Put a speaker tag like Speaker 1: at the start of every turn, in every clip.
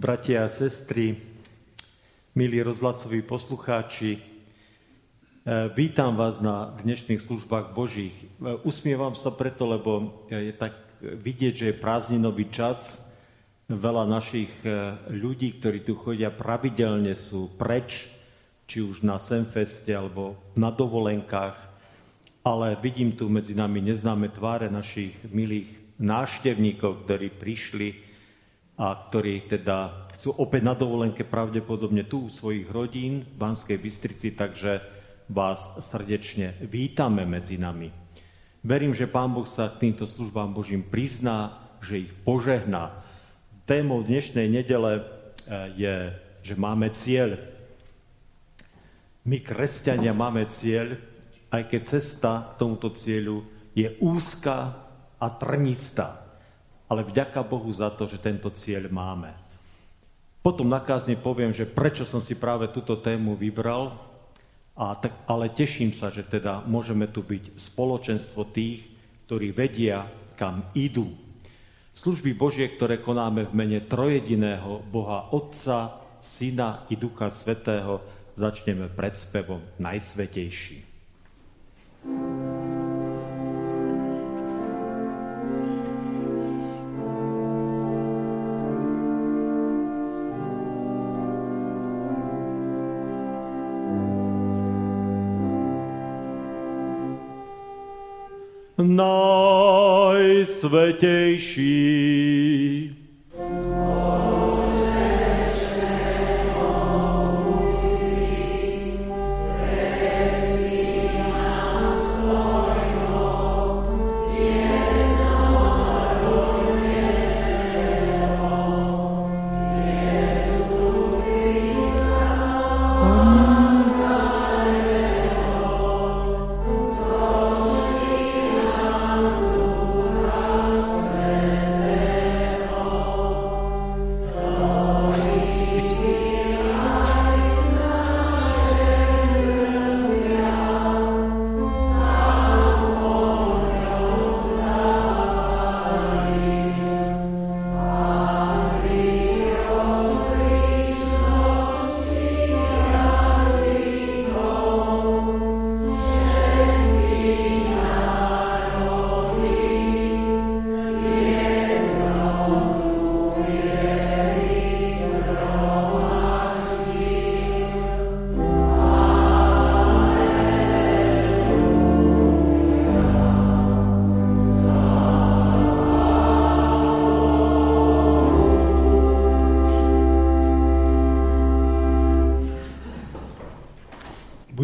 Speaker 1: bratia a sestry, milí rozhlasoví poslucháči, e, vítam vás na dnešných službách Božích. E, usmievam sa preto, lebo je tak vidieť, že je prázdninový čas. Veľa našich e, ľudí, ktorí tu chodia pravidelne, sú preč, či už na Semfeste alebo na dovolenkách. Ale vidím tu medzi nami neznáme tváre našich milých návštevníkov, ktorí prišli a ktorí teda sú opäť na dovolenke pravdepodobne tu u svojich rodín v Banskej Bystrici, takže vás srdečne vítame medzi nami. Verím, že Pán Boh sa k týmto službám Božím prizná, že ich požehná. Témou dnešnej nedele e, je, že máme cieľ. My, kresťania, máme cieľ, aj keď cesta k tomuto cieľu je úzka a trnistá. Ale vďaka Bohu za to, že tento cieľ máme. Potom na kázni poviem, že prečo som si práve túto tému vybral, a tak, ale teším sa, že teda môžeme tu byť spoločenstvo tých, ktorí vedia, kam idú. Služby Božie, ktoré konáme v mene trojediného Boha Otca, Syna i Ducha Svetého, začneme predspevom Najsvetejší. thank you najsvetejší.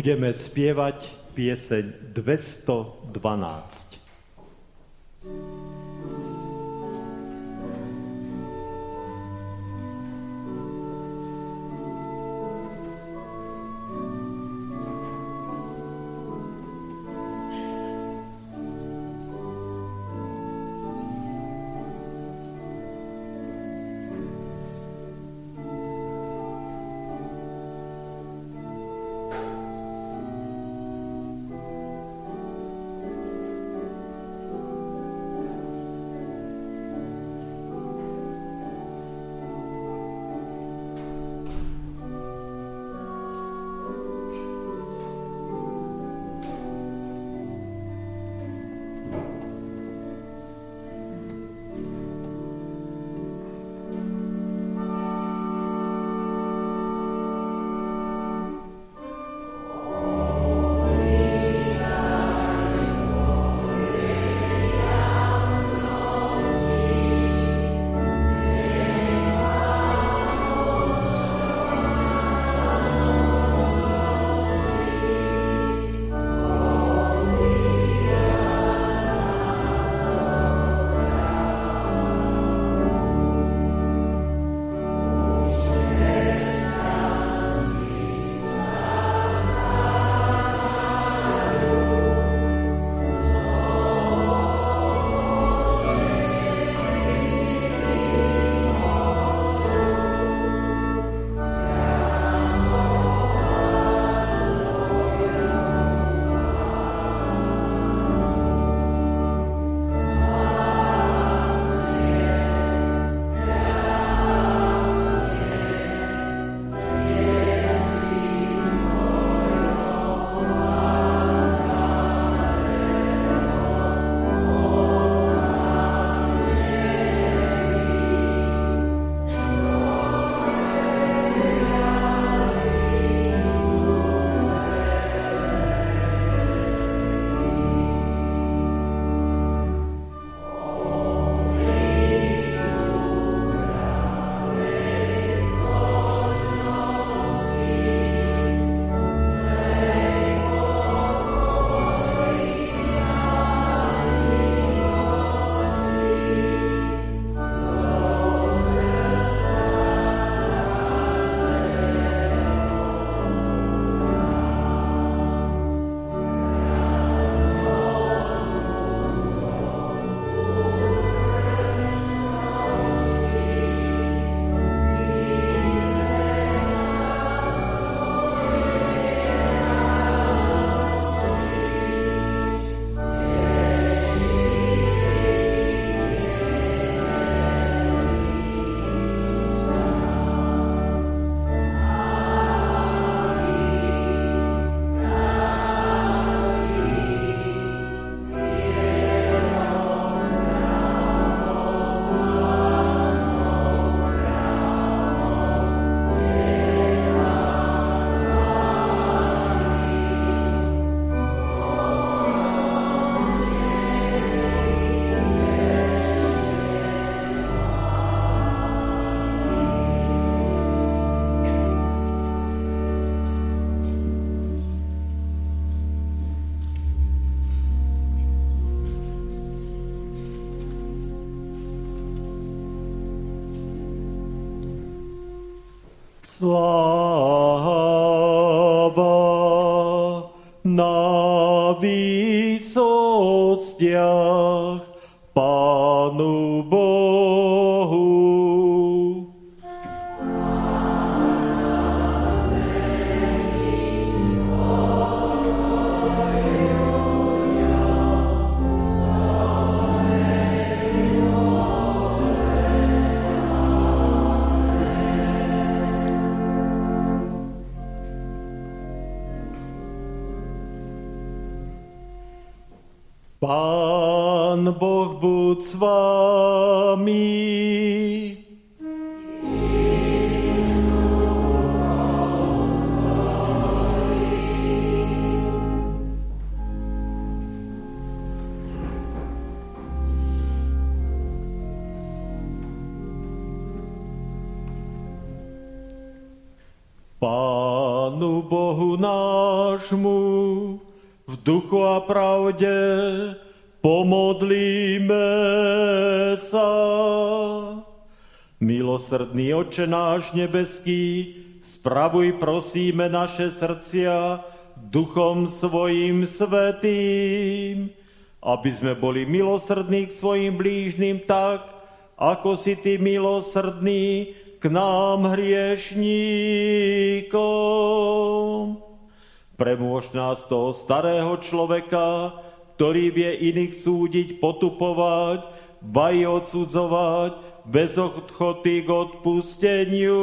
Speaker 1: Budeme spievať pieseň 212. Pánu Bohu nášmu v duchu a pravde pomodlíme sa. Milosrdný oče náš nebeský, spravuj prosíme naše srdcia duchom svojim svetým, aby sme boli milosrdní k svojim blížnym tak, ako si ty milosrdný k nám hriešníkom. Premôž nás toho starého človeka, ktorý vie iných súdiť, potupovať, vaj odsudzovať, bez odchoty k odpusteniu,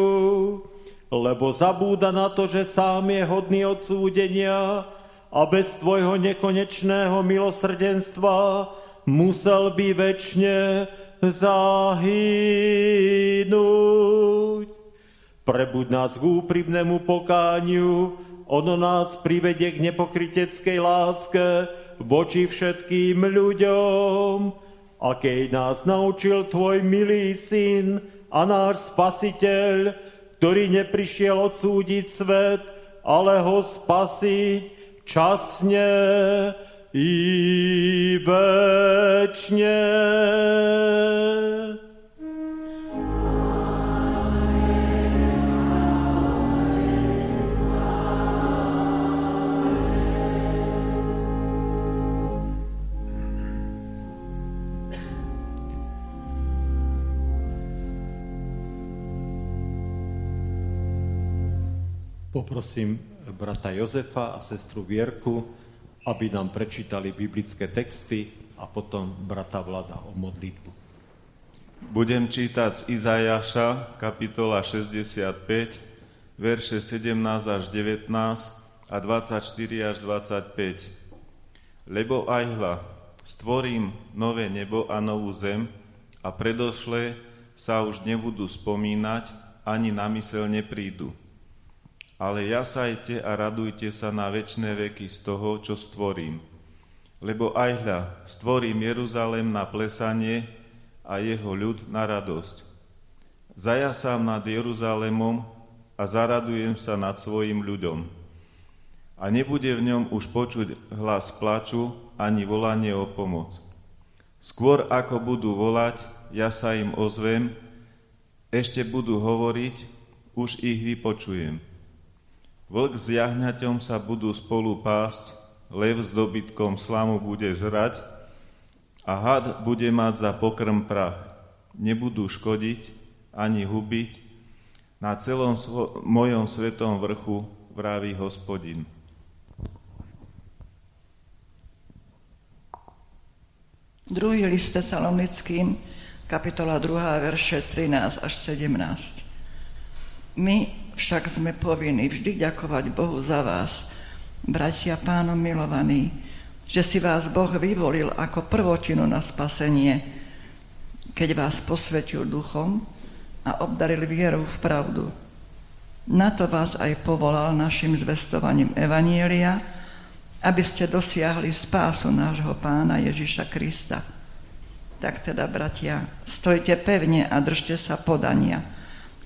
Speaker 1: lebo zabúda na to, že sám je hodný odsúdenia a bez tvojho nekonečného milosrdenstva musel by väčšine zahynúť. Prebuď nás k úprimnému pokániu, ono nás privedie k nepokryteckej láske voči všetkým ľuďom, akej nás naučil Tvoj milý syn a náš spasiteľ, ktorý neprišiel odsúdiť svet, ale ho spasiť časne i večne. Poprosím brata Jozefa a sestru Vierku, aby nám prečítali biblické texty a potom brata Vlada o modlitbu.
Speaker 2: Budem čítať z Izajaša, kapitola 65, verše 17 až 19 a 24 až 25. Lebo aj hla, stvorím nové nebo a novú zem a predošlé sa už nebudú spomínať, ani na mysel neprídu ale jasajte a radujte sa na väčšie veky z toho, čo stvorím. Lebo aj hľa, stvorím Jeruzalém na plesanie a jeho ľud na radosť. Zajasám nad Jeruzalémom a zaradujem sa nad svojim ľuďom. A nebude v ňom už počuť hlas plaču ani volanie o pomoc. Skôr ako budú volať, ja sa im ozvem, ešte budú hovoriť, už ich vypočujem. Vlk s jahňaťom sa budú spolu pásť, lev s dobytkom slamu bude žrať a had bude mať za pokrm prach. Nebudú škodiť ani hubiť na celom svo- mojom svetom vrchu, vraví hospodin.
Speaker 3: Druhý list Tesalonickým, kapitola 2, verše 13 až 17. My však sme povinní vždy ďakovať Bohu za vás, bratia pánom milovaní, že si vás Boh vyvolil ako prvotinu na spasenie, keď vás posvetil duchom a obdaril vierou v pravdu. Na to vás aj povolal našim zvestovaním Evanielia, aby ste dosiahli spásu nášho pána Ježiša Krista. Tak teda, bratia, stojte pevne a držte sa podania –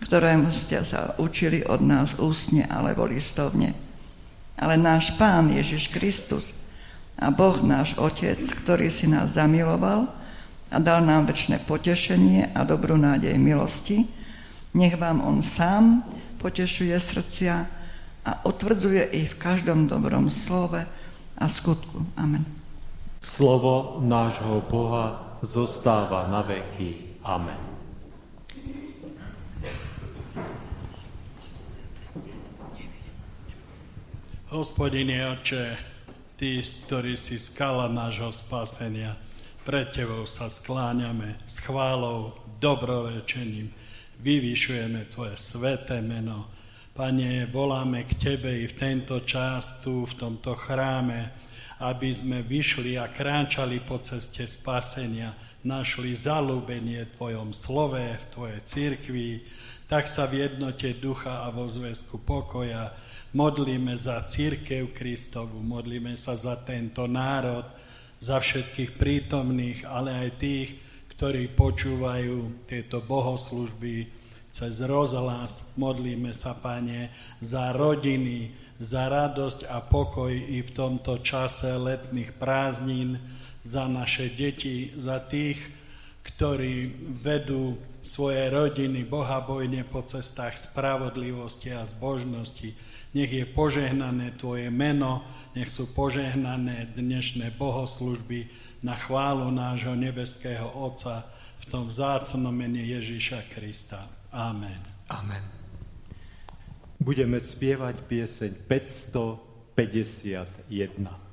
Speaker 3: ktorému ste sa učili od nás ústne alebo listovne. Ale náš Pán Ježiš Kristus a Boh náš Otec, ktorý si nás zamiloval a dal nám väčšie potešenie a dobrú nádej milosti, Nech vám on sám potešuje srdcia a otvrdzuje ich v každom dobrom slove a skutku. Amen.
Speaker 1: Slovo nášho Boha zostáva na veky. Amen.
Speaker 4: Hospodine Oče, Ty, ktorý si skala nášho spasenia, pred Tebou sa skláňame s chválou, dobrorečením, vyvyšujeme Tvoje sveté meno. Pane, voláme k Tebe i v tento čas tu, v tomto chráme, aby sme vyšli a kráčali po ceste spasenia, našli zalúbenie v Tvojom slove, v Tvojej cirkvi, tak sa v jednote ducha a vo zväzku pokoja modlíme za církev Kristovu, modlíme sa za tento národ, za všetkých prítomných, ale aj tých, ktorí počúvajú tieto bohoslužby cez rozhlas. Modlíme sa, Pane, za rodiny, za radosť a pokoj i v tomto čase letných prázdnin, za naše deti, za tých, ktorí vedú svoje rodiny bohabojne po cestách spravodlivosti a zbožnosti. Nech je požehnané Tvoje meno, nech sú požehnané dnešné bohoslužby na chválu nášho nebeského Otca v tom vzácnom mene Ježíša Krista. Amen.
Speaker 1: Amen. Budeme spievať pieseň 551.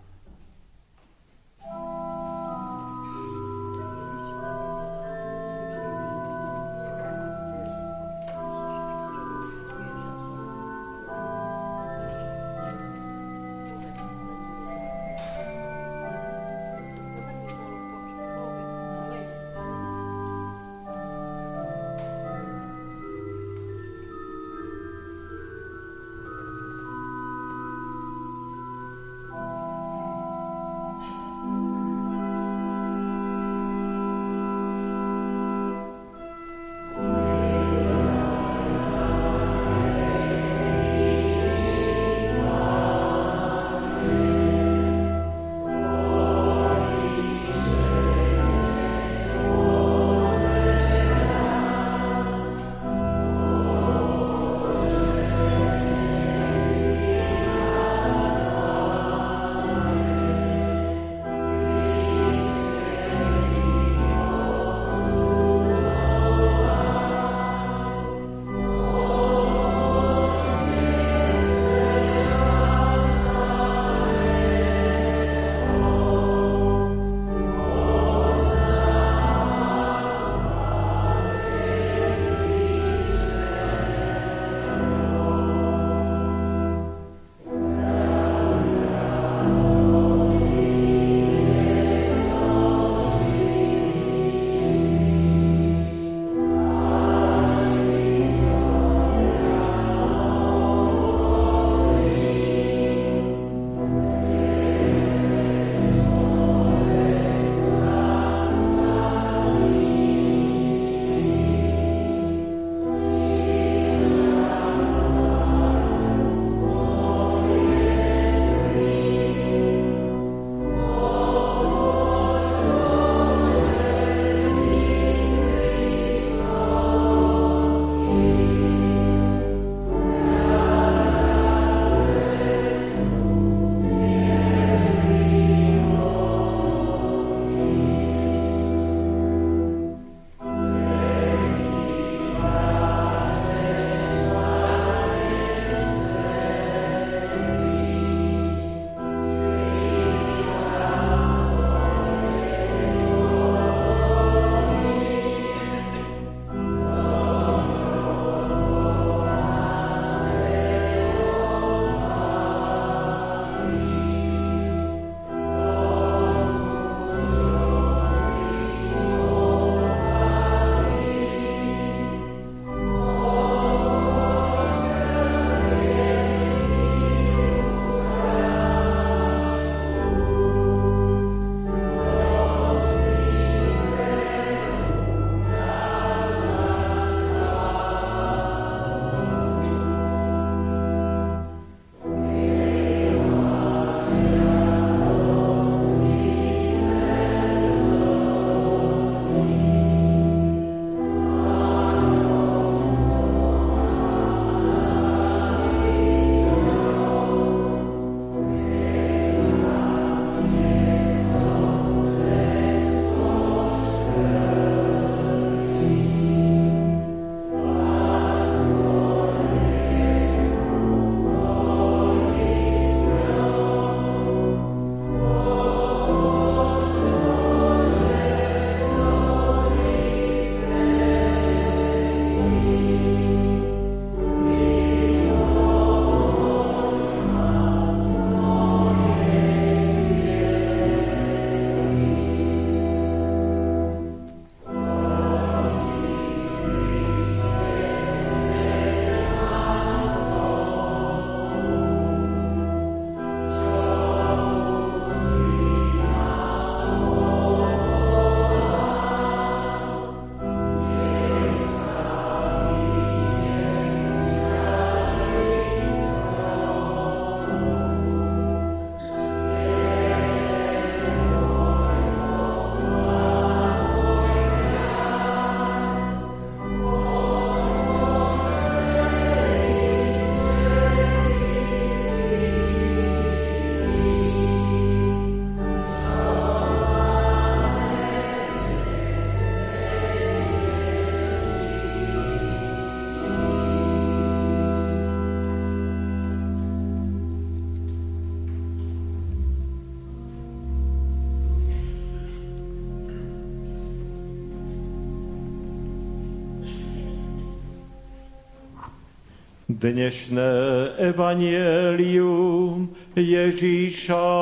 Speaker 1: Dnešné evanielium Ježíša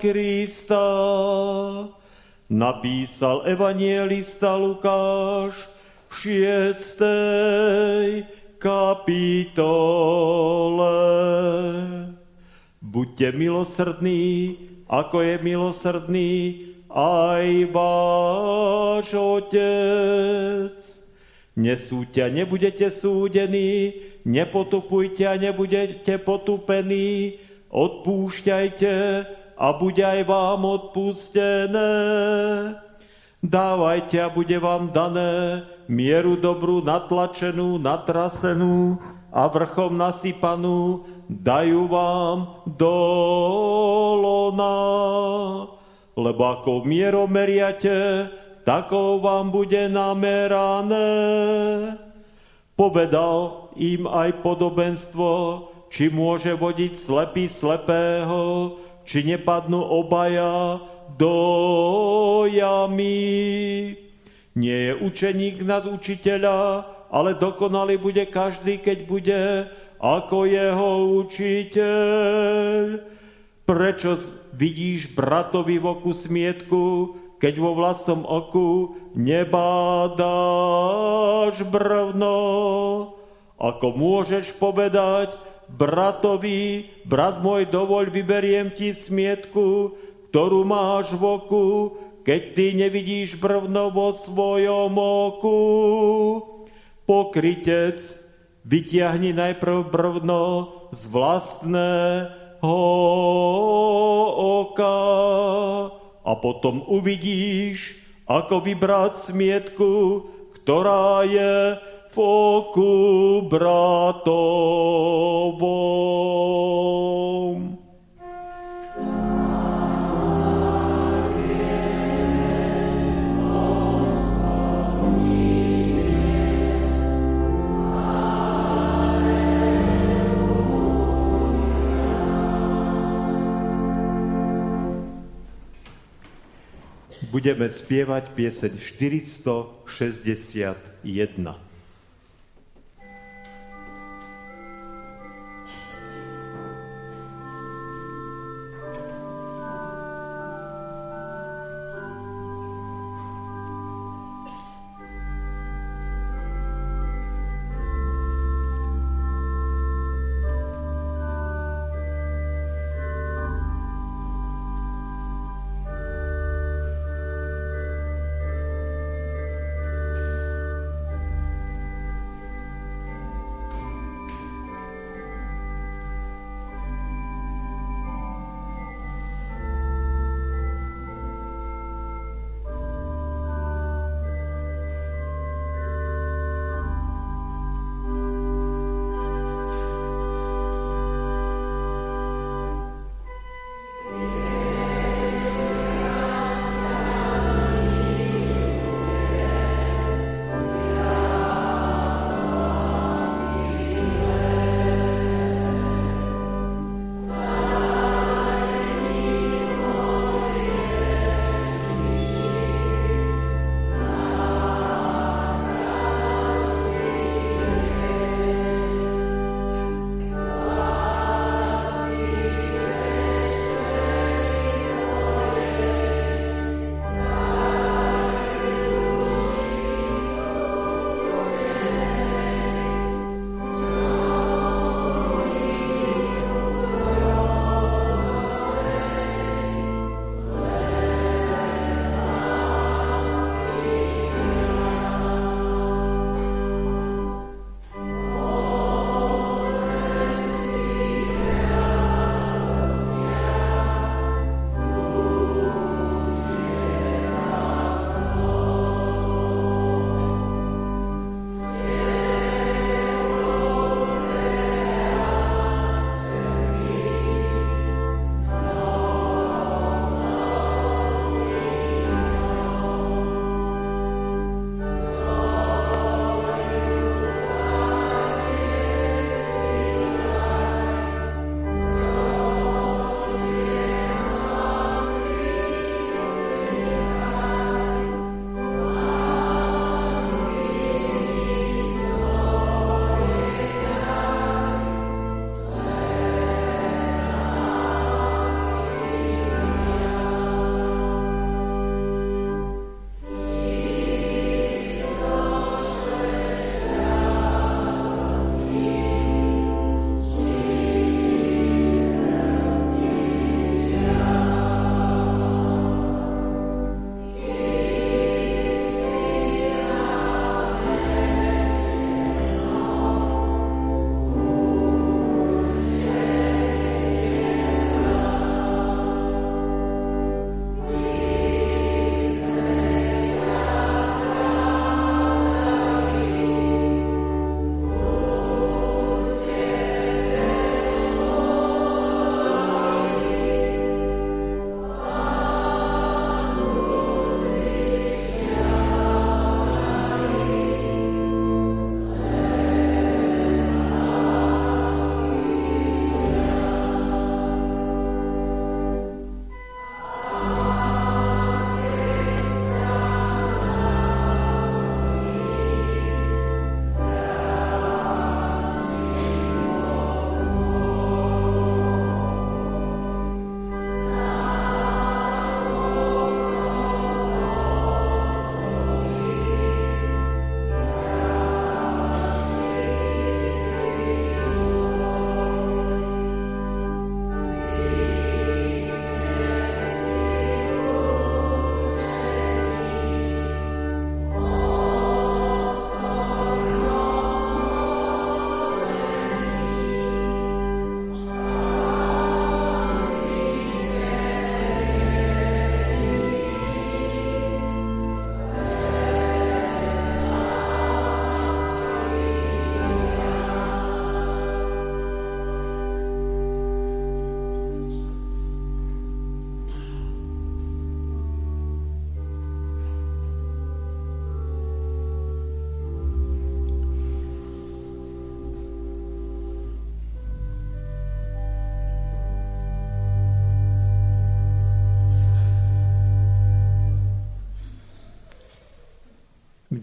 Speaker 1: Krista napísal evanielista Lukáš v šiestej kapitole. Buďte milosrdní, ako je milosrdný aj váš Otec. Nesúďte, nebudete súdení, nepotupujte a nebudete potupení, odpúšťajte a bude aj vám odpustené. Dávajte a bude vám dané mieru dobrú, natlačenú, natrasenú a vrchom nasypanú, dajú vám do lona. Lebo ako mierom meriate, takou vám bude namerané. Povedal im aj podobenstvo, či môže vodiť slepý slepého, či nepadnú obaja do jamy. Nie je učeník nad učiteľa, ale dokonalý bude každý, keď bude ako jeho učiteľ. Prečo vidíš bratovi v oku smietku, keď vo vlastnom oku nebádáš brvno. Ako môžeš povedať bratovi, brat môj, dovoľ, vyberiem ti smietku, ktorú máš v oku, keď ty nevidíš brvno vo svojom oku. Pokrytec, vytiahni najprv brvno z vlastného oka a potom uvidíš, ako vybrať smietku, ktorá je v oku bratovom. budeme spievať pieseň 461.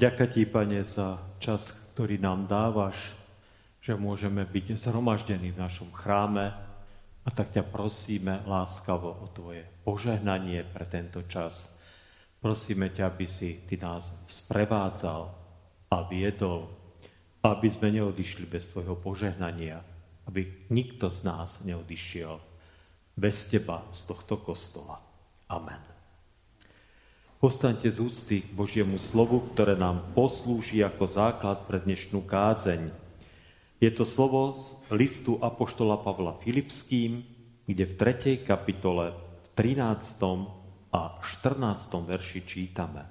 Speaker 1: Ďakujem ti, Pane, za čas, ktorý nám dávaš, že môžeme byť zhromaždení v našom chráme a tak ťa prosíme láskavo o Tvoje požehnanie pre tento čas. Prosíme ťa, aby si Ty nás sprevádzal a viedol, aby sme neodišli bez Tvojho požehnania, aby nikto z nás neodišiel bez Teba z tohto kostola. Amen. Postaňte z úcty k Božiemu slovu, ktoré nám poslúži ako základ pre dnešnú kázeň. Je to slovo z listu Apoštola Pavla Filipským, kde v 3. kapitole, v 13. a 14. verši čítame.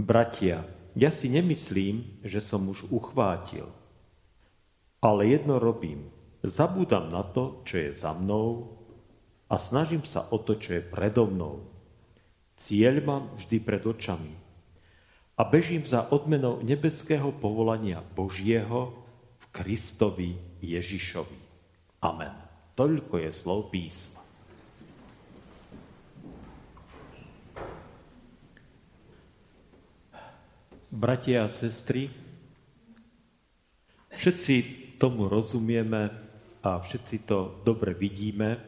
Speaker 1: Bratia, ja si nemyslím, že som už uchvátil, ale jedno robím. Zabúdam na to, čo je za mnou a snažím sa o to, čo je predo mnou Cieľ mám vždy pred očami a bežím za odmenou nebeského povolania Božieho v Kristovi Ježišovi. Amen. Toľko je slov písma. Bratia a sestry, všetci tomu rozumieme a všetci to dobre vidíme,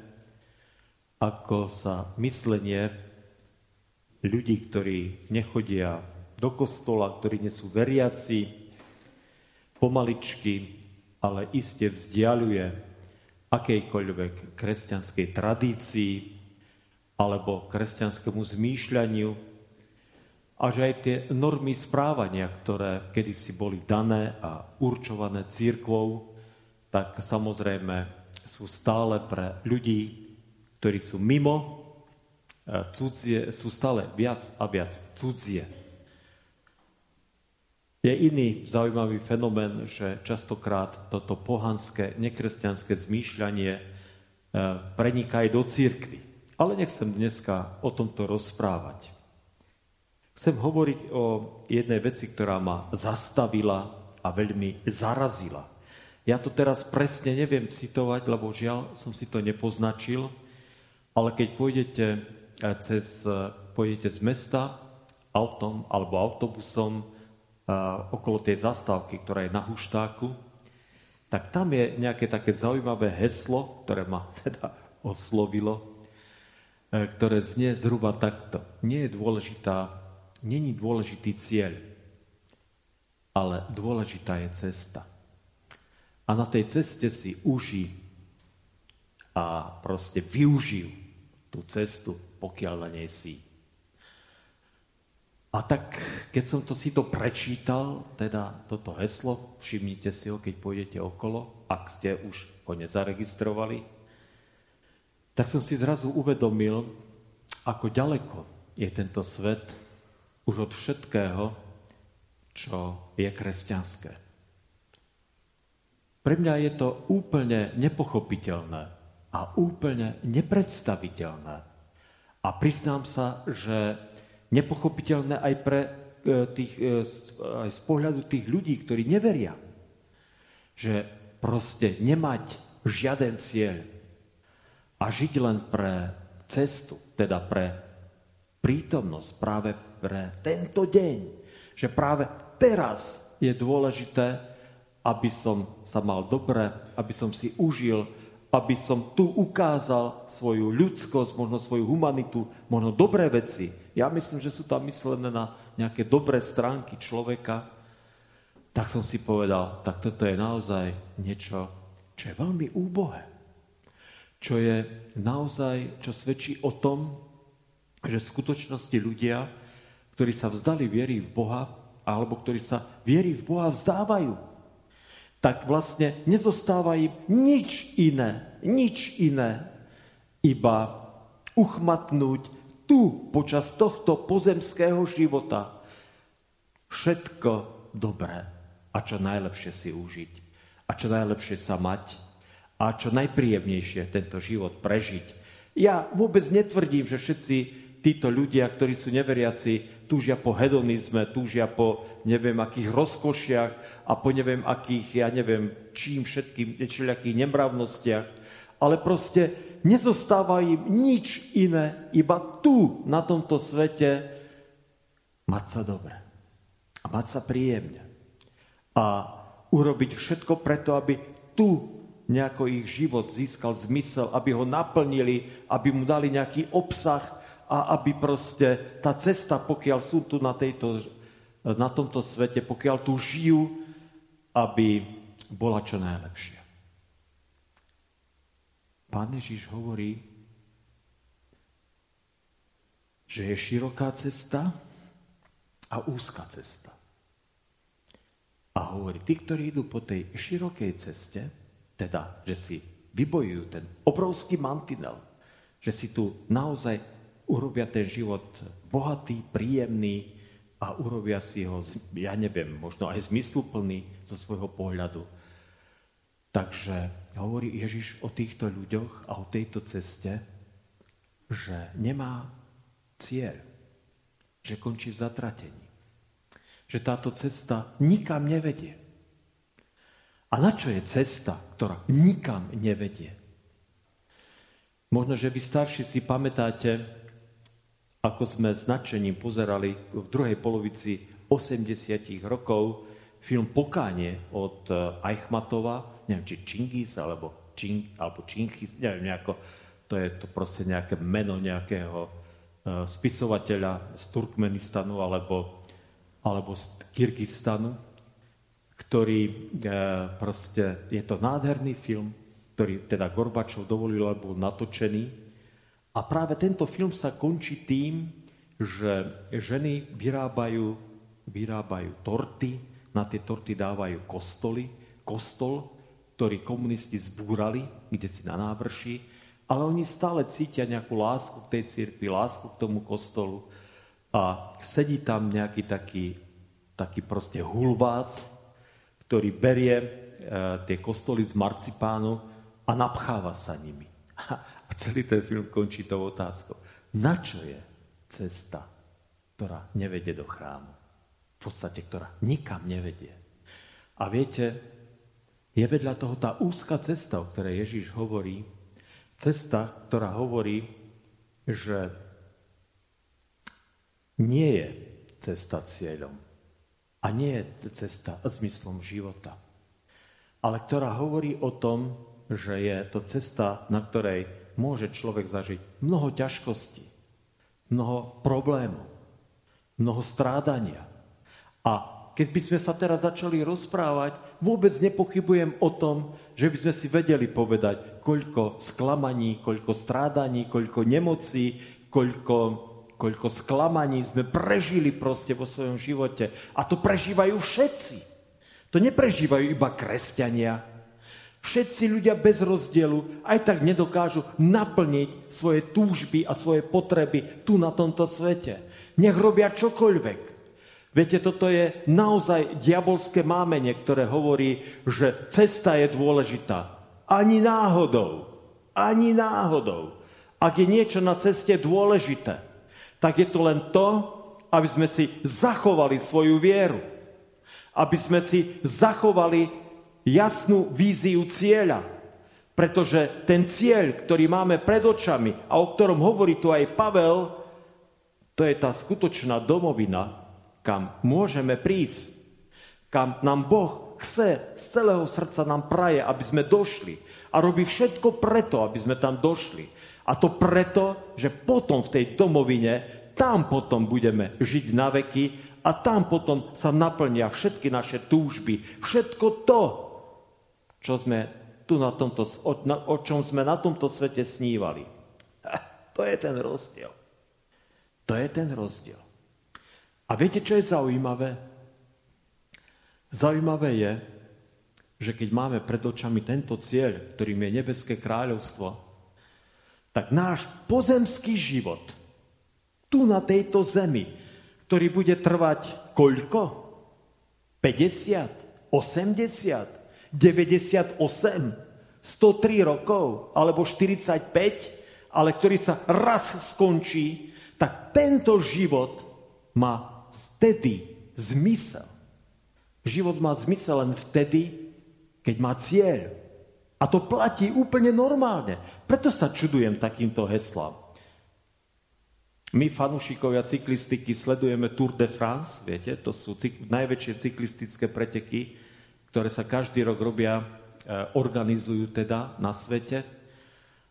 Speaker 1: ako sa myslenie ľudí, ktorí nechodia do kostola, ktorí nie sú veriaci, pomaličky, ale iste vzdialuje akejkoľvek kresťanskej tradícii alebo kresťanskému zmýšľaniu a že aj tie normy správania, ktoré kedysi boli dané a určované církvou, tak samozrejme sú stále pre ľudí, ktorí sú mimo cudzie sú stále viac a viac cudzie. Je iný zaujímavý fenomén, že častokrát toto pohanské, nekresťanské zmýšľanie e, preniká aj do církvy. Ale nechcem dneska o tomto rozprávať. Chcem hovoriť o jednej veci, ktorá ma zastavila a veľmi zarazila. Ja to teraz presne neviem citovať, lebo žiaľ som si to nepoznačil, ale keď pôjdete cez, e, pôjdete z mesta autom alebo autobusom e, okolo tej zastávky, ktorá je na Huštáku, tak tam je nejaké také zaujímavé heslo, ktoré ma teda oslovilo, e, ktoré znie zhruba takto. Nie je dôležitá, není dôležitý cieľ, ale dôležitá je cesta. A na tej ceste si uži a proste využijú tú cestu pokiaľ na nej si. A tak, keď som to si to prečítal, teda toto heslo, všimnite si ho, keď pôjdete okolo, ak ste už ho nezaregistrovali, tak som si zrazu uvedomil, ako ďaleko je tento svet už od všetkého, čo je kresťanské. Pre mňa je to úplne nepochopiteľné a úplne nepredstaviteľné, a priznám sa, že nepochopiteľné aj pre e, tých, e, aj z pohľadu tých ľudí, ktorí neveria, že proste nemať žiaden cieľ a žiť len pre cestu, teda pre prítomnosť práve pre tento deň, že práve teraz je dôležité, aby som sa mal dobre, aby som si užil aby som tu ukázal svoju ľudskosť, možno svoju humanitu, možno dobré veci. Ja myslím, že sú tam myslené na nejaké dobré stránky človeka. Tak som si povedal, tak toto je naozaj niečo, čo je veľmi úbohé. Čo je naozaj, čo svedčí o tom, že v skutočnosti ľudia, ktorí sa vzdali viery v Boha, alebo ktorí sa viery v Boha vzdávajú, tak vlastne nezostáva im nič iné, nič iné, iba uchmatnúť tu počas tohto pozemského života všetko dobré a čo najlepšie si užiť a čo najlepšie sa mať a čo najpríjemnejšie tento život prežiť. Ja vôbec netvrdím, že všetci títo ľudia, ktorí sú neveriaci, túžia po hedonizme, túžia po neviem akých rozkošiach a po neviem akých, ja neviem čím všetkým, všelijakých nemravnostiach, ale proste nezostáva im nič iné, iba tu, na tomto svete, Mať sa dobre. A mať sa príjemne. A urobiť všetko preto, aby tu nejako ich život získal zmysel, aby ho naplnili, aby mu dali nejaký obsah a aby proste tá cesta, pokiaľ sú tu na, tejto, na tomto svete, pokiaľ tu žijú, aby bola čo najlepšia. Pán Ježiš hovorí, že je široká cesta a úzka cesta. A hovorí, tí, ktorí idú po tej širokej ceste, teda, že si vybojujú ten obrovský mantinel, že si tu naozaj urobia ten život bohatý, príjemný a urobia si ho, ja neviem, možno aj zmysluplný zo svojho pohľadu. Takže hovorí Ježiš o týchto ľuďoch a o tejto ceste, že nemá cieľ, že končí v zatratení že táto cesta nikam nevedie. A na čo je cesta, ktorá nikam nevedie? Možno, že vy starší si pamätáte, ako sme s nadšením pozerali v druhej polovici 80 rokov film Pokánie od eh, Eichmatova, neviem, či Čingis, alebo, Čing, alebo Činchis, neviem, nejako, to je to proste nejaké meno nejakého uh, spisovateľa z Turkmenistanu, alebo alebo z Kyrgyzstanu, ktorý e, proste, je to nádherný film, ktorý teda Gorbačov dovolil, alebo bol natočený. A práve tento film sa končí tým, že ženy vyrábajú, vyrábajú torty, na tie torty dávajú kostoly, kostol, ktorý komunisti zbúrali, kde si na návrši, ale oni stále cítia nejakú lásku k tej cirkvi, lásku k tomu kostolu a sedí tam nejaký taký, taký proste hulvát, ktorý berie e, tie kostoly z marcipánu a napcháva sa nimi. Celý ten film končí tou otázkou. Na čo je cesta, ktorá nevedie do chrámu? V podstate, ktorá nikam nevedie. A viete, je vedľa toho tá úzka cesta, o ktorej Ježíš hovorí, cesta, ktorá hovorí, že nie je cesta cieľom a nie je cesta zmyslom života, ale ktorá hovorí o tom, že je to cesta, na ktorej môže človek zažiť mnoho ťažkostí, mnoho problémov, mnoho strádania. A keď by sme sa teraz začali rozprávať, vôbec nepochybujem o tom, že by sme si vedeli povedať, koľko sklamaní, koľko strádaní, koľko nemocí, koľko koľko sklamaní sme prežili proste vo svojom živote. A to prežívajú všetci. To neprežívajú iba kresťania. Všetci ľudia bez rozdielu aj tak nedokážu naplniť svoje túžby a svoje potreby tu na tomto svete. Nech robia čokoľvek. Viete, toto je naozaj diabolské mámenie, ktoré hovorí, že cesta je dôležitá. Ani náhodou. Ani náhodou. Ak je niečo na ceste dôležité, tak je to len to, aby sme si zachovali svoju vieru. Aby sme si zachovali jasnú víziu cieľa. Pretože ten cieľ, ktorý máme pred očami a o ktorom hovorí tu aj Pavel, to je tá skutočná domovina, kam môžeme prísť. Kam nám Boh chce z celého srdca nám praje, aby sme došli. A robí všetko preto, aby sme tam došli. A to preto, že potom v tej domovine, tam potom budeme žiť na veky a tam potom sa naplnia všetky naše túžby. Všetko to, čo sme tu na tomto, o, na, o čom sme na tomto svete snívali. To je ten rozdiel. To je ten rozdiel. A viete, čo je zaujímavé? Zaujímavé je, že keď máme pred očami tento cieľ, ktorým je nebeské kráľovstvo, tak náš pozemský život tu na tejto zemi, ktorý bude trvať koľko? 50, 80, 98, 103 rokov alebo 45, ale ktorý sa raz skončí, tak tento život má vtedy zmysel. Život má zmysel len vtedy, keď má cieľ. A to platí úplne normálne. Preto sa čudujem takýmto heslám. My, fanúšikovia cyklistiky, sledujeme Tour de France, viete, to sú cyk- najväčšie cyklistické preteky, ktoré sa každý rok robia, e, organizujú teda na svete.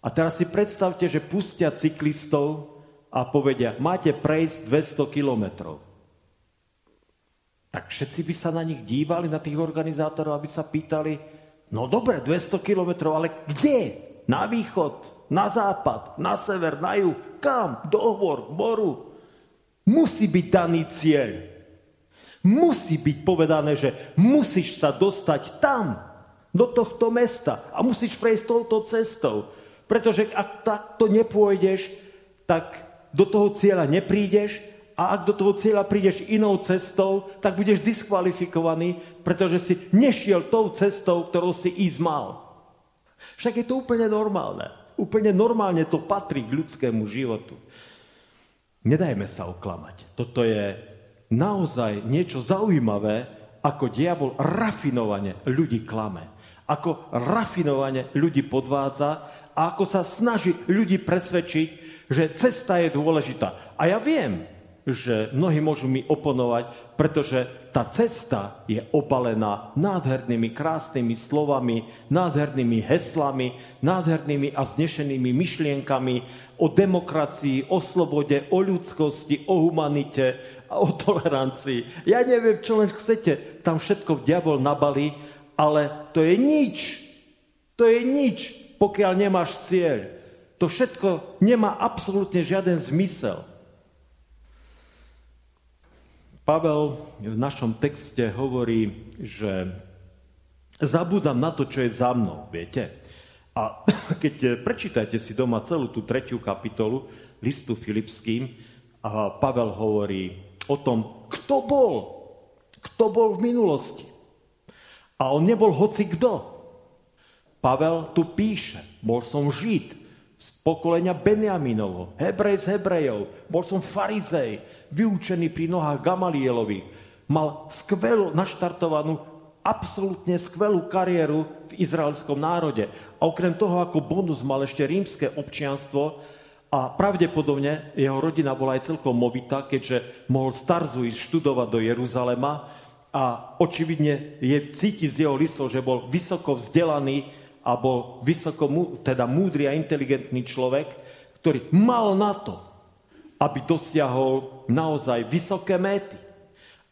Speaker 1: A teraz si predstavte, že pustia cyklistov a povedia, máte prejsť 200 kilometrov. Tak všetci by sa na nich dívali, na tých organizátorov, aby sa pýtali, no dobre, 200 kilometrov, ale kde? Na východ, na západ, na sever, na juh, kam, dohovor, k moru. Musí byť daný cieľ. Musí byť povedané, že musíš sa dostať tam, do tohto mesta a musíš prejsť touto cestou. Pretože ak takto nepôjdeš, tak do toho cieľa neprídeš a ak do toho cieľa prídeš inou cestou, tak budeš diskvalifikovaný, pretože si nešiel tou cestou, ktorou si ísť mal. Však je to úplne normálne. Úplne normálne to patrí k ľudskému životu. Nedajme sa oklamať. Toto je naozaj niečo zaujímavé, ako diabol rafinovane ľudí klame. Ako rafinovane ľudí podvádza a ako sa snaží ľudí presvedčiť, že cesta je dôležitá. A ja viem, že mnohí môžu mi oponovať, pretože tá cesta je obalená nádhernými, krásnymi slovami, nádhernými heslami, nádhernými a znešenými myšlienkami o demokracii, o slobode, o ľudskosti, o humanite a o tolerancii. Ja neviem, čo len chcete. Tam všetko diabol nabalí, ale to je nič. To je nič, pokiaľ nemáš cieľ. To všetko nemá absolútne žiaden zmysel. Pavel v našom texte hovorí, že zabúdam na to, čo je za mnou, viete. A keď prečítajte si doma celú tú tretiu kapitolu listu Filipským, a Pavel hovorí o tom, kto bol, kto bol v minulosti. A on nebol hoci kto. Pavel tu píše, bol som Žid z pokolenia Benjaminovho, Hebrej z Hebrejov, bol som farizej, vyučený pri nohách Gamalielovi, mal skvelú naštartovanú, absolútne skvelú kariéru v izraelskom národe. A okrem toho, ako bonus mal ešte rímske občianstvo a pravdepodobne jeho rodina bola aj celkom movita, keďže mohol z Tarzu ísť študovať do Jeruzalema a očividne je cítiť z jeho listov, že bol vysoko vzdelaný a bol vysoko, teda múdry a inteligentný človek, ktorý mal na to, aby dosiahol naozaj vysoké méty,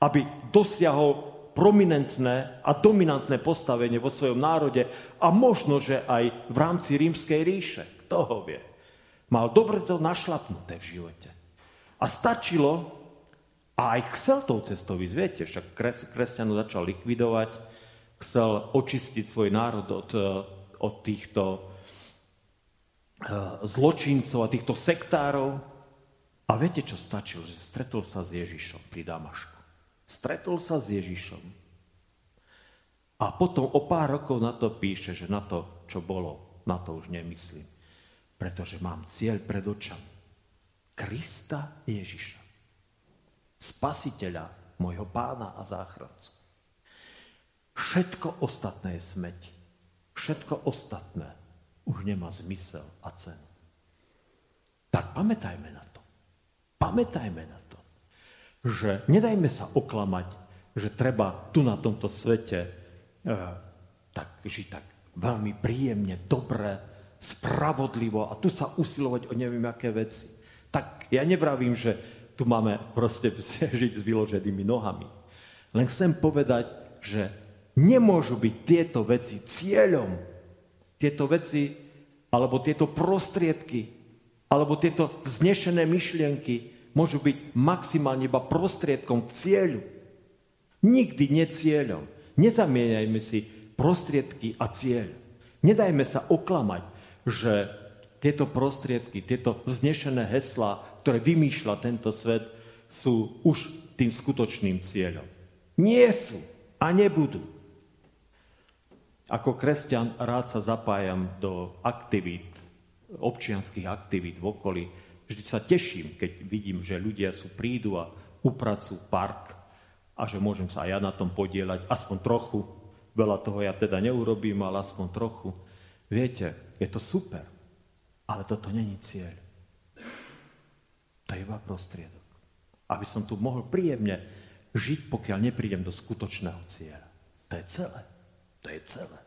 Speaker 1: aby dosiahol prominentné a dominantné postavenie vo svojom národe a možno, že aj v rámci rímskej ríše. Kto ho vie? Mal dobre to našlapnuté v živote. A stačilo, a aj chcel tou cestou ísť, viete, však kres, kresťanu začal likvidovať, chcel očistiť svoj národ od, od týchto eh, zločincov a týchto sektárov, a viete, čo stačilo? Že stretol sa s Ježišom pri Damašku. Stretol sa s Ježišom. A potom o pár rokov na to píše, že na to, čo bolo, na to už nemyslím. Pretože mám cieľ pred očami. Krista Ježiša. Spasiteľa, môjho pána a záchrancu. Všetko ostatné je smeť. Všetko ostatné už nemá zmysel a cenu. Tak pamätajme na to. Pamätajme na to, že nedajme sa oklamať, že treba tu na tomto svete e, tak žiť tak veľmi príjemne, dobre, spravodlivo a tu sa usilovať o neviem aké veci. Tak ja nevravím, že tu máme proste žiť s vyloženými nohami. Len chcem povedať, že nemôžu byť tieto veci cieľom. Tieto veci alebo tieto prostriedky alebo tieto vznešené myšlienky môžu byť maximálne iba prostriedkom k cieľu. Nikdy nie cieľom. Nezamieňajme si prostriedky a cieľ. Nedajme sa oklamať, že tieto prostriedky, tieto vznešené heslá, ktoré vymýšľa tento svet, sú už tým skutočným cieľom. Nie sú a nebudú. Ako kresťan rád sa zapájam do aktivít občianských aktivít v okolí. Vždy sa teším, keď vidím, že ľudia sú prídu a upracujú park a že môžem sa aj ja na tom podielať, aspoň trochu. Veľa toho ja teda neurobím, ale aspoň trochu. Viete, je to super, ale toto není cieľ. To je iba prostriedok. Aby som tu mohol príjemne žiť, pokiaľ neprídem do skutočného cieľa. To je celé. To je celé.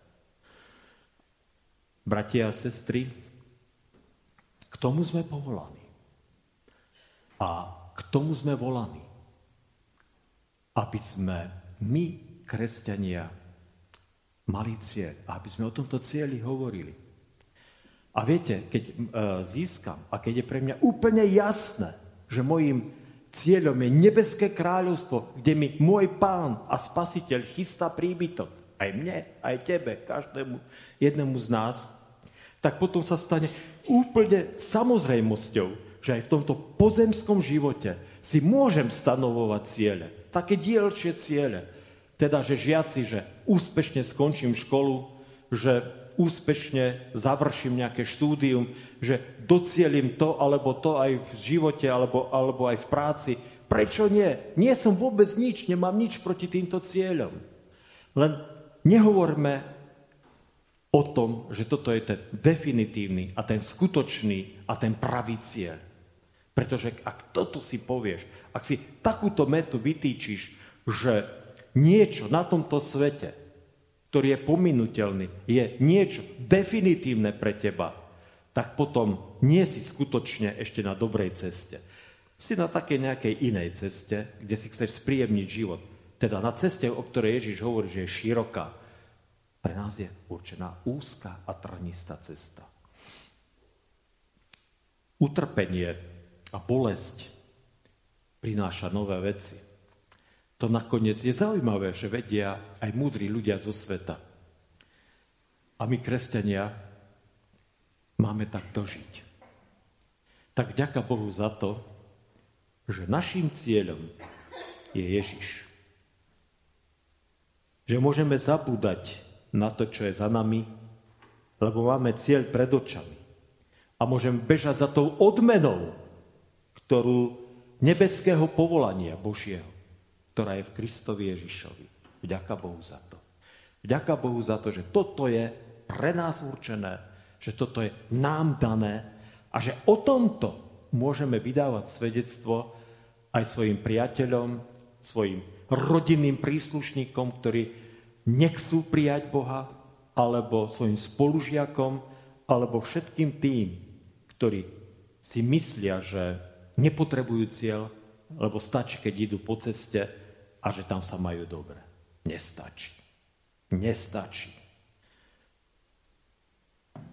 Speaker 1: Bratia a sestry, k tomu sme povolaní. A k tomu sme volaní. Aby sme my, kresťania, mali cieľ. Aby sme o tomto cieli hovorili. A viete, keď e, získam a keď je pre mňa úplne jasné, že mojim cieľom je nebeské kráľovstvo, kde mi môj pán a spasiteľ chystá príbytok, aj mne, aj tebe, každému jednému z nás, tak potom sa stane úplne samozrejmosťou, že aj v tomto pozemskom živote si môžem stanovovať ciele, také dielčie ciele. Teda, že žiaci, že úspešne skončím školu, že úspešne završím nejaké štúdium, že docielim to alebo to aj v živote alebo, alebo aj v práci. Prečo nie? Nie som vôbec nič, nemám nič proti týmto cieľom. Len nehovorme o tom, že toto je ten definitívny a ten skutočný a ten pravý cieľ. Pretože ak toto si povieš, ak si takúto metu vytýčiš, že niečo na tomto svete ktorý je pominuteľný, je niečo definitívne pre teba, tak potom nie si skutočne ešte na dobrej ceste. Si na takej nejakej inej ceste, kde si chceš spríjemniť život. Teda na ceste, o ktorej Ježiš hovorí, že je široká. Pre nás je určená úzka a trnistá cesta. Utrpenie a bolesť prináša nové veci to nakoniec je zaujímavé, že vedia aj múdri ľudia zo sveta. A my, kresťania, máme takto žiť. Tak ďaká Bohu za to, že našim cieľom je Ježiš. Že môžeme zabúdať na to, čo je za nami, lebo máme cieľ pred očami. A môžeme bežať za tou odmenou, ktorú nebeského povolania Božieho ktorá je v Kristovi Ježišovi. Vďaka Bohu za to. Vďaka Bohu za to, že toto je pre nás určené, že toto je nám dané a že o tomto môžeme vydávať svedectvo aj svojim priateľom, svojim rodinným príslušníkom, ktorí nechcú prijať Boha, alebo svojim spolužiakom, alebo všetkým tým, ktorí si myslia, že nepotrebujú cieľ, lebo stačí, keď idú po ceste a že tam sa majú dobre. Nestačí. Nestačí.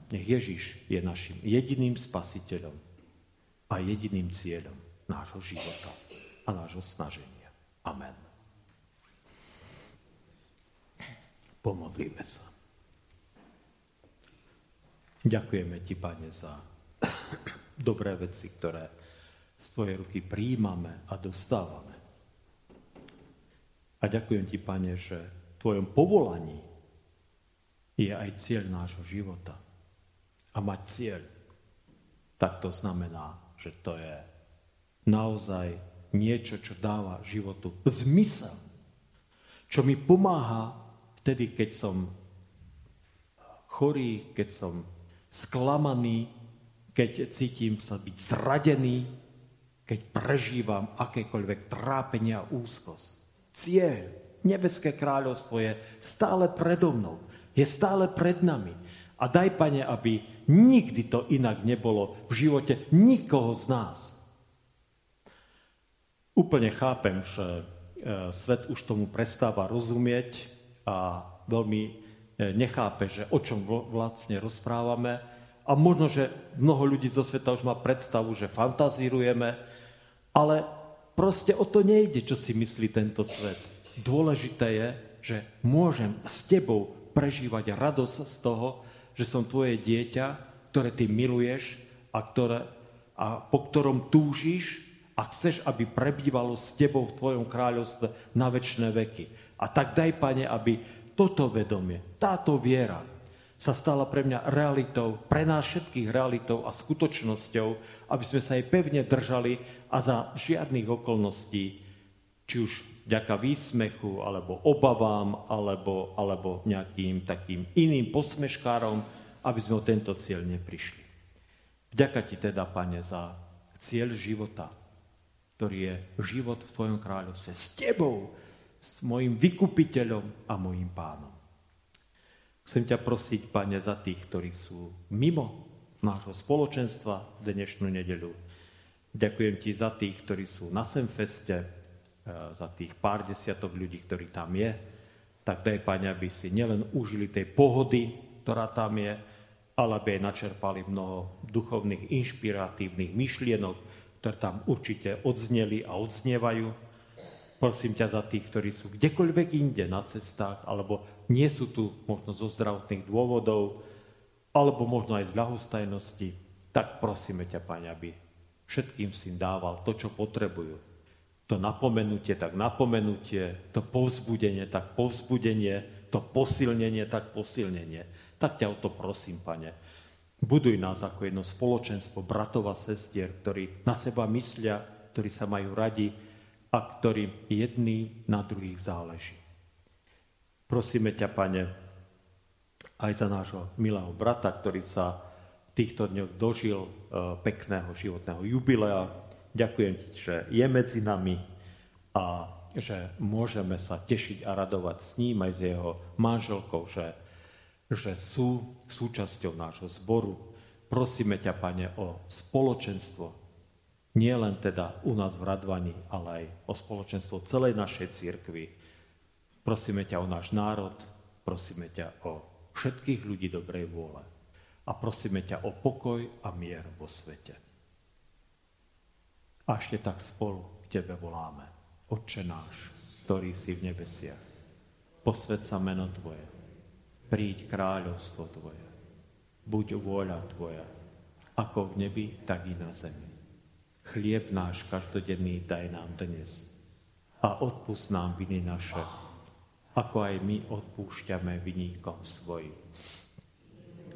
Speaker 1: Nech Ježiš je našim jediným spasiteľom a jediným cieľom nášho života a nášho snaženia. Amen. Pomodlíme sa. Ďakujeme Ti, Pane, za dobré veci, ktoré z Tvojej ruky príjmame a dostávame. A ďakujem ti, Pane, že v tvojom povolaní je aj cieľ nášho života. A mať cieľ, tak to znamená, že to je naozaj niečo, čo dáva životu zmysel. Čo mi pomáha vtedy, keď som chorý, keď som sklamaný, keď cítim sa byť zradený, keď prežívam akékoľvek trápenia a úzkosť cieľ, nebeské kráľovstvo je stále predo mnou, je stále pred nami. A daj, Pane, aby nikdy to inak nebolo v živote nikoho z nás. Úplne chápem, že e, svet už tomu prestáva rozumieť a veľmi e, nechápe, že o čom vlastne rozprávame. A možno, že mnoho ľudí zo sveta už má predstavu, že fantazírujeme, ale Proste o to nejde, čo si myslí tento svet. Dôležité je, že môžem s tebou prežívať radosť z toho, že som tvoje dieťa, ktoré ty miluješ a, ktoré, a po ktorom túžiš a chceš, aby prebývalo s tebou v tvojom kráľovstve na väčšie veky. A tak daj, Pane, aby toto vedomie, táto viera sa stala pre mňa realitou, pre nás všetkých realitou a skutočnosťou, aby sme sa jej pevne držali a za žiadnych okolností, či už vďaka výsmechu, alebo obavám, alebo, alebo nejakým takým iným posmeškárom, aby sme o tento cieľ neprišli. Vďaka ti teda, pane, za cieľ života, ktorý je život v Tvojom kráľovstve. S Tebou, s mojim vykupiteľom a mojim pánom. Chcem ťa prosiť, Pane, za tých, ktorí sú mimo nášho spoločenstva v dnešnú nedeľu. Ďakujem Ti za tých, ktorí sú na Semfeste, e, za tých pár desiatok ľudí, ktorí tam je. Tak daj, Pane, aby si nielen užili tej pohody, ktorá tam je, ale aby aj načerpali mnoho duchovných, inšpiratívnych myšlienok, ktoré tam určite odzneli a odznievajú Prosím ťa za tých, ktorí sú kdekoľvek inde na cestách, alebo nie sú tu možno zo zdravotných dôvodov, alebo možno aj z ľahostajnosti, tak prosíme ťa, Pane, aby všetkým si dával to, čo potrebujú. To napomenutie, tak napomenutie, to povzbudenie, tak povzbudenie, to posilnenie, tak posilnenie. Tak ťa o to prosím, Pane. Buduj nás ako jedno spoločenstvo bratov a sestier, ktorí na seba myslia, ktorí sa majú radi, a ktorým jedný na druhých záleží. Prosíme ťa, Pane, aj za nášho milého brata, ktorý sa v týchto dňoch dožil e, pekného životného jubilea. Ďakujem ti, že je medzi nami a že môžeme sa tešiť a radovať s ním aj s jeho manželkou, že, že sú súčasťou nášho zboru. Prosíme ťa, Pane, o spoločenstvo, nie len teda u nás v Radvani, ale aj o spoločenstvo celej našej církvy. Prosíme ťa o náš národ, prosíme ťa o všetkých ľudí dobrej vôle a prosíme ťa o pokoj a mier vo svete. A ešte tak spolu k Tebe voláme. Otče náš, ktorý si v nebesiach, posved sa meno Tvoje, príď kráľovstvo Tvoje, buď vôľa Tvoja, ako v nebi, tak i na zemi. Chlieb náš každodenný daj nám dnes a odpust nám viny naše, ako aj my odpúšťame viníkom svojim.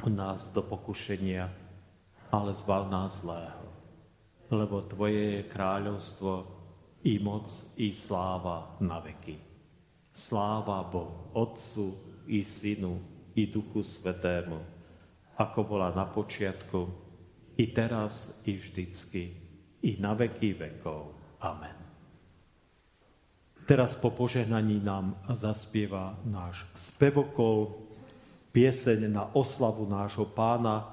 Speaker 1: Nás do pokušenia, ale zbav nás zlého, lebo Tvoje je kráľovstvo i moc, i sláva na veky. Sláva Bohu, Otcu i Synu, i Duchu Svetému, ako bola na počiatku, i teraz, i vždycky, i na veky vekov. Amen. Teraz po požehnaní nám zaspieva náš spevokol pieseň na oslavu nášho pána,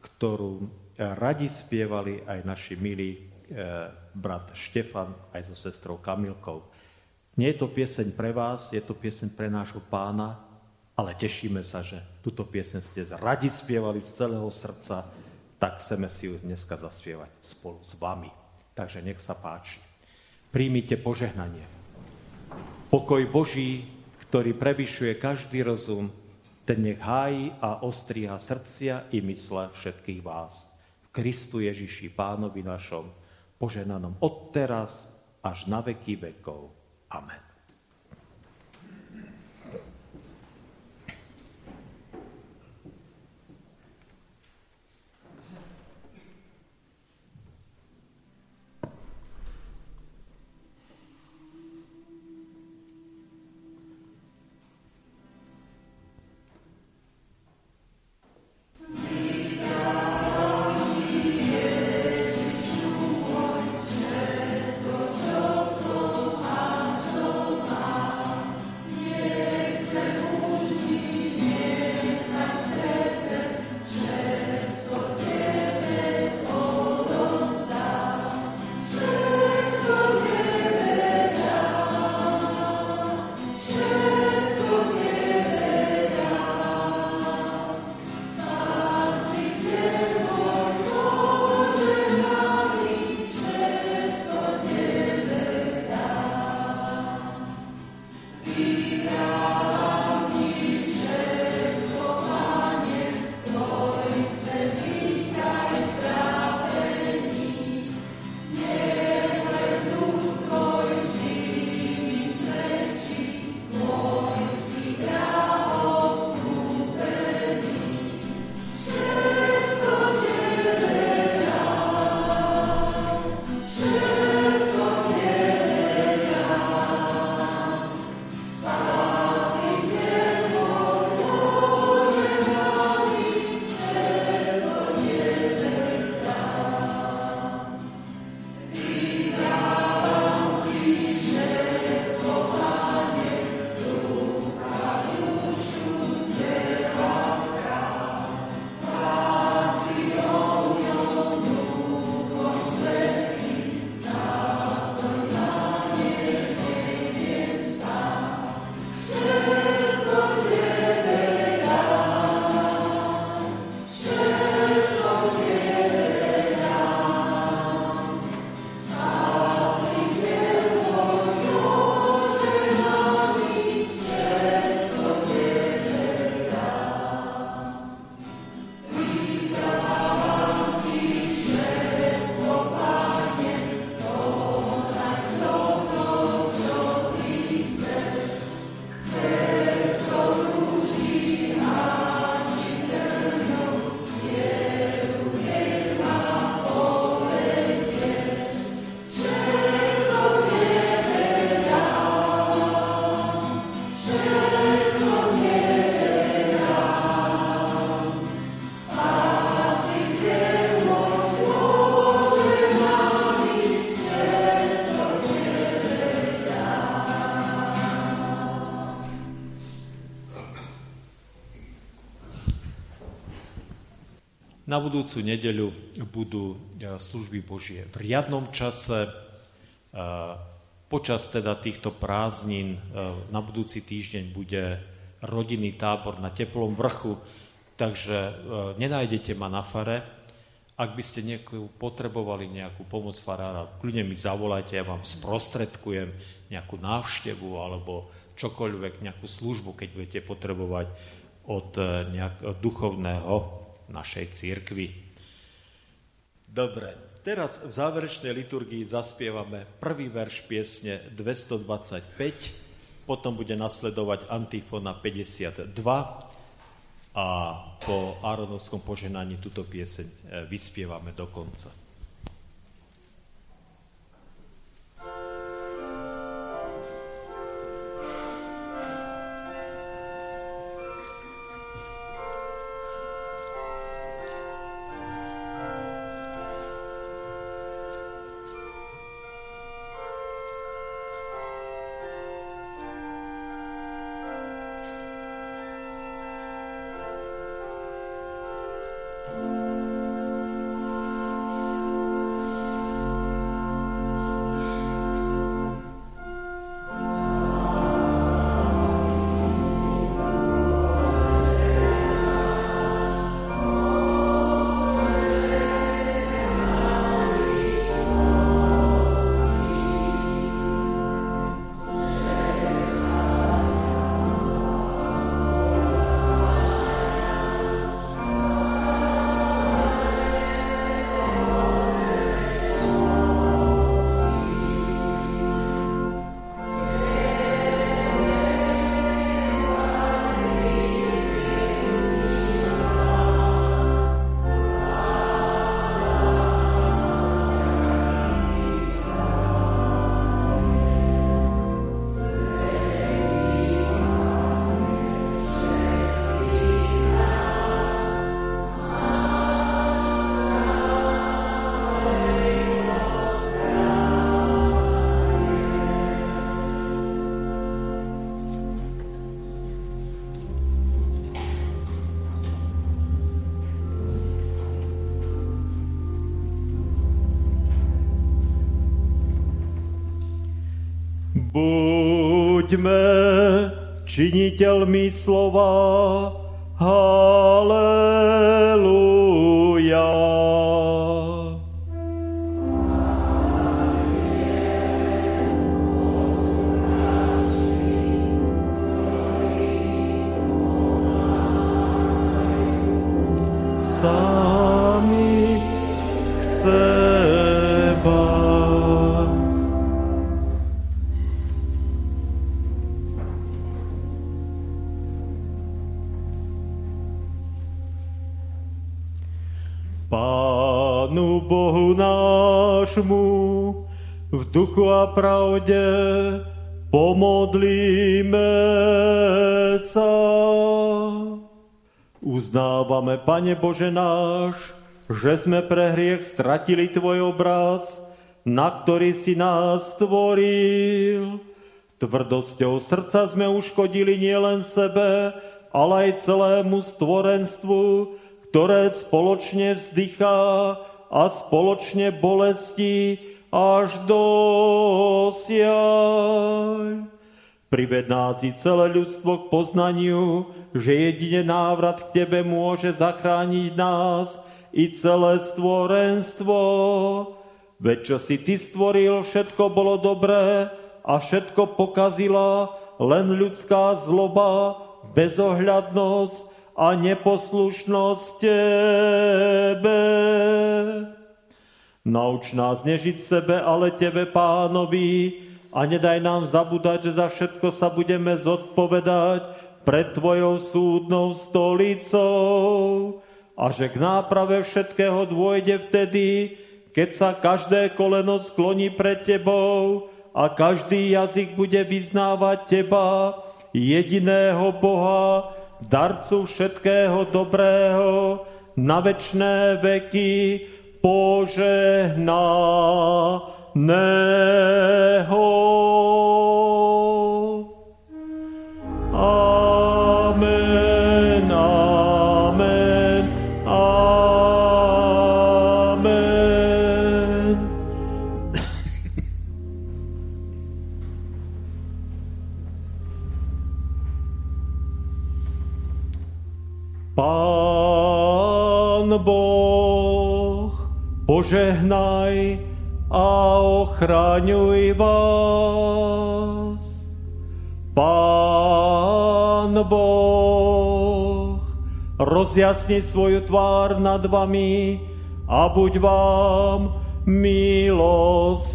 Speaker 1: ktorú radi spievali aj naši milí eh, brat Štefan aj so sestrou Kamilkou. Nie je to pieseň pre vás, je to pieseň pre nášho pána, ale tešíme sa, že túto pieseň ste radi spievali z celého srdca, tak chceme si ju dneska zaspievať spolu s vami. Takže nech sa páči. Príjmite požehnanie. Pokoj Boží, ktorý prevyšuje každý rozum, ten nech hájí a ostríha srdcia i mysle všetkých vás. V Kristu Ježiši, pánovi našom, poženanom od teraz až na veky vekov. Amen. Na budúcu nedeľu budú služby Božie v riadnom čase. Počas teda týchto prázdnin na budúci týždeň bude rodinný tábor na teplom vrchu, takže nenájdete ma na fare, ak by ste nejakú, potrebovali nejakú pomoc farára, kľudne mi zavolajte, ja vám sprostredkujem nejakú návštevu alebo čokoľvek, nejakú službu, keď budete potrebovať od, nejak, od duchovného našej církvy. Dobre, teraz v záverečnej liturgii zaspievame prvý verš piesne 225, potom bude nasledovať antifona 52 a po Áronovskom poženaní túto pieseň e, vyspievame do konca. Buďme činiteľmi slova, Haleluja. Duchu a pravde pomodlíme sa. Uznávame, Pane Bože náš, že sme pre hriech stratili Tvoj obraz, na ktorý si nás stvoril. Tvrdosťou srdca sme uškodili nielen sebe, ale aj celému stvorenstvu, ktoré spoločne vzdychá a spoločne bolesti až do siaľ. Prived nás i celé ľudstvo k poznaniu, že jedine návrat k Tebe môže zachrániť nás i celé stvorenstvo. Veď čo si Ty stvoril, všetko bolo dobré a všetko pokazila len ľudská zloba, bezohľadnosť a neposlušnosť Tebe. Nauč nás nežiť sebe, ale Tebe, Pánovi, a nedaj nám zabúdať, že za všetko sa budeme zodpovedať pred Tvojou súdnou stolicou a že k náprave všetkého dôjde vtedy, keď sa každé koleno skloní pred Tebou a každý jazyk bude vyznávať Teba, jediného Boha, darcu všetkého dobrého, na večné veky požehnaného. Ochraňuj vás. Pán Boh, rozjasni svoju tvár nad vami a buď vám milostivý.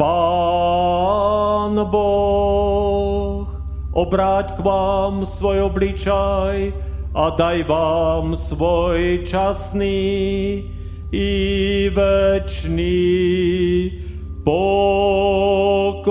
Speaker 1: Pán Boh, obráť k vám svoj obličaj a daj vám svoj časný i večný pokoj.